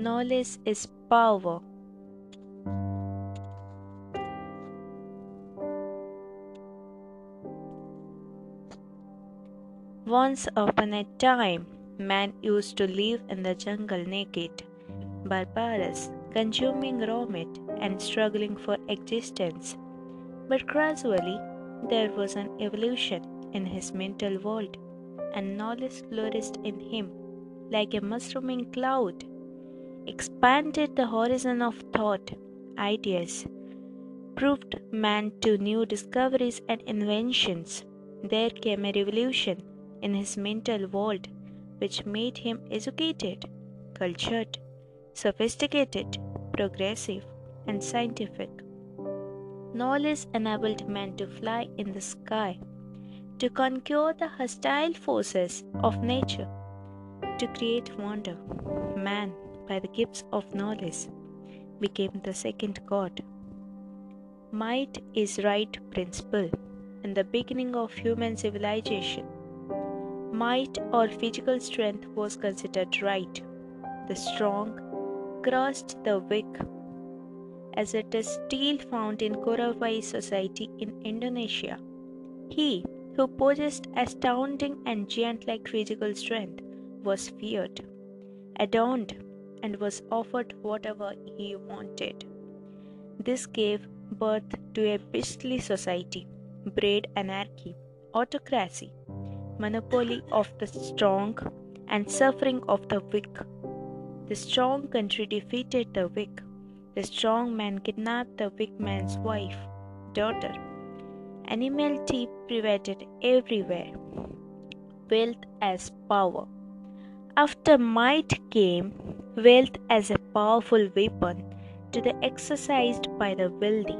Knowledge is power. Once upon a time, man used to live in the jungle naked, barbarous, consuming raw meat and struggling for existence. But gradually, there was an evolution in his mental world, and knowledge flourished in him like a mushrooming cloud, expanded the horizon of thought, ideas, proved man to new discoveries and inventions. There came a revolution in his mental world which made him educated, cultured, sophisticated, progressive, and scientific. Knowledge enabled man to fly in the sky, to conquer the hostile forces of nature, to create wonder. Man, by the gifts of knowledge, became the second God. Might is right principle in the beginning of human civilization. Might or physical strength was considered right. The strong crushed the weak, as it is still found in Korowai society in Indonesia. He who possessed astounding and giant like physical strength was feared, adorned, and was offered whatever he wanted. This gave birth to a beastly society, bred anarchy, autocracy, monopoly of the strong, and suffering of the weak. The strong country defeated the weak. The strong man kidnapped the weak man's wife, daughter. Animality prevailed everywhere. Wealth as power. After might came wealth as a powerful weapon to be exercised by the wealthy,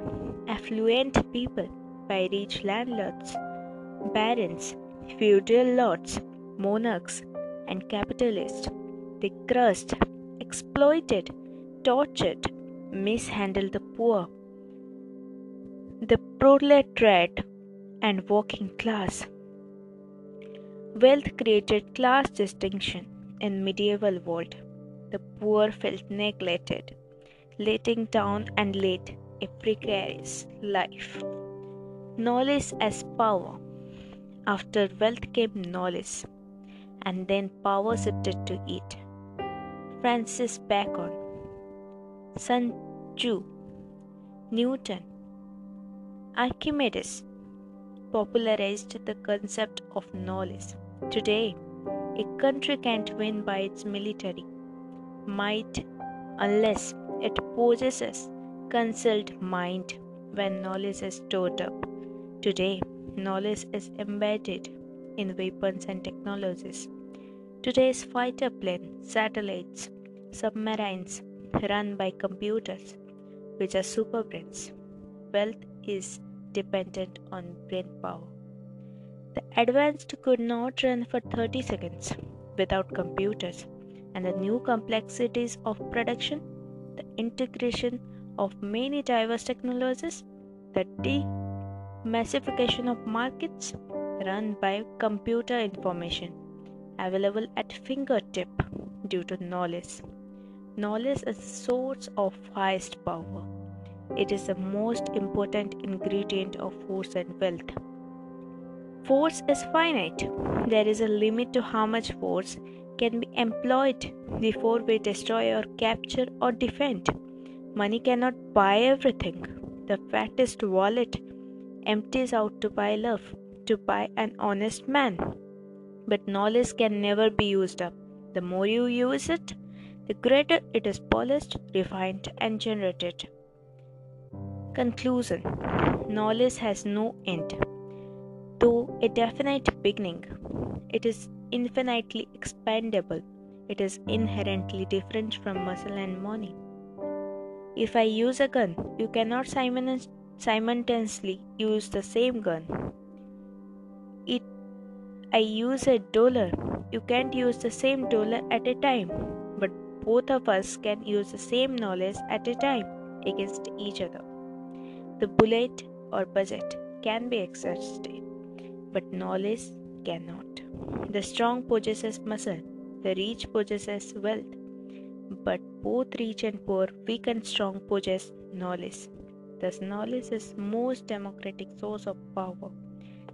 affluent people, by rich landlords, barons, feudal lords, monarchs, and capitalists. They crushed, exploited, tortured, mishandled the poor, the proletariat, and working class. Wealth created class distinction in medieval world. The poor felt neglected, letting down and led a precarious life. Knowledge as power. After wealth came knowledge, and then power shifted to it. Francis Bacon, Sun Tzu, Newton, Archimedes popularized the concept of knowledge. Today, a country can't win by its military might unless it possesses concealed mind when knowledge is stored up. Today, knowledge is embedded in weapons and technologies. Today's fighter planes, satellites, submarines run by computers, which are super brains. Wealth is dependent on brain power. The advanced could not run for 30 seconds without computers, and the new complexities of production, the integration of many diverse technologies, the demassification of markets run by computer information available at fingertip due to knowledge. Knowledge is the source of highest power. It is the most important ingredient of force and wealth. Force is finite. There is a limit to how much force can be employed before we destroy or capture or defend. Money cannot buy everything. The fattest wallet empties out to buy love, to buy an honest man. But knowledge can never be used up. The more you use it, the greater it is polished, refined, and generated. Conclusion Knowledge has no end. Though a definite beginning, it is infinitely expandable. It is inherently different from muscle and money. If I use a gun, you cannot simultaneously use the same gun. It I use a dollar, you can't use the same dollar at a time, but both of us can use the same knowledge at a time against each other. The bullet or budget can be exhausted, but knowledge cannot. The strong possesses muscle, the rich possesses wealth, but both rich and poor, weak and strong possess knowledge. Thus, knowledge is most democratic source of power.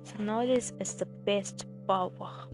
So, knowledge is the best power.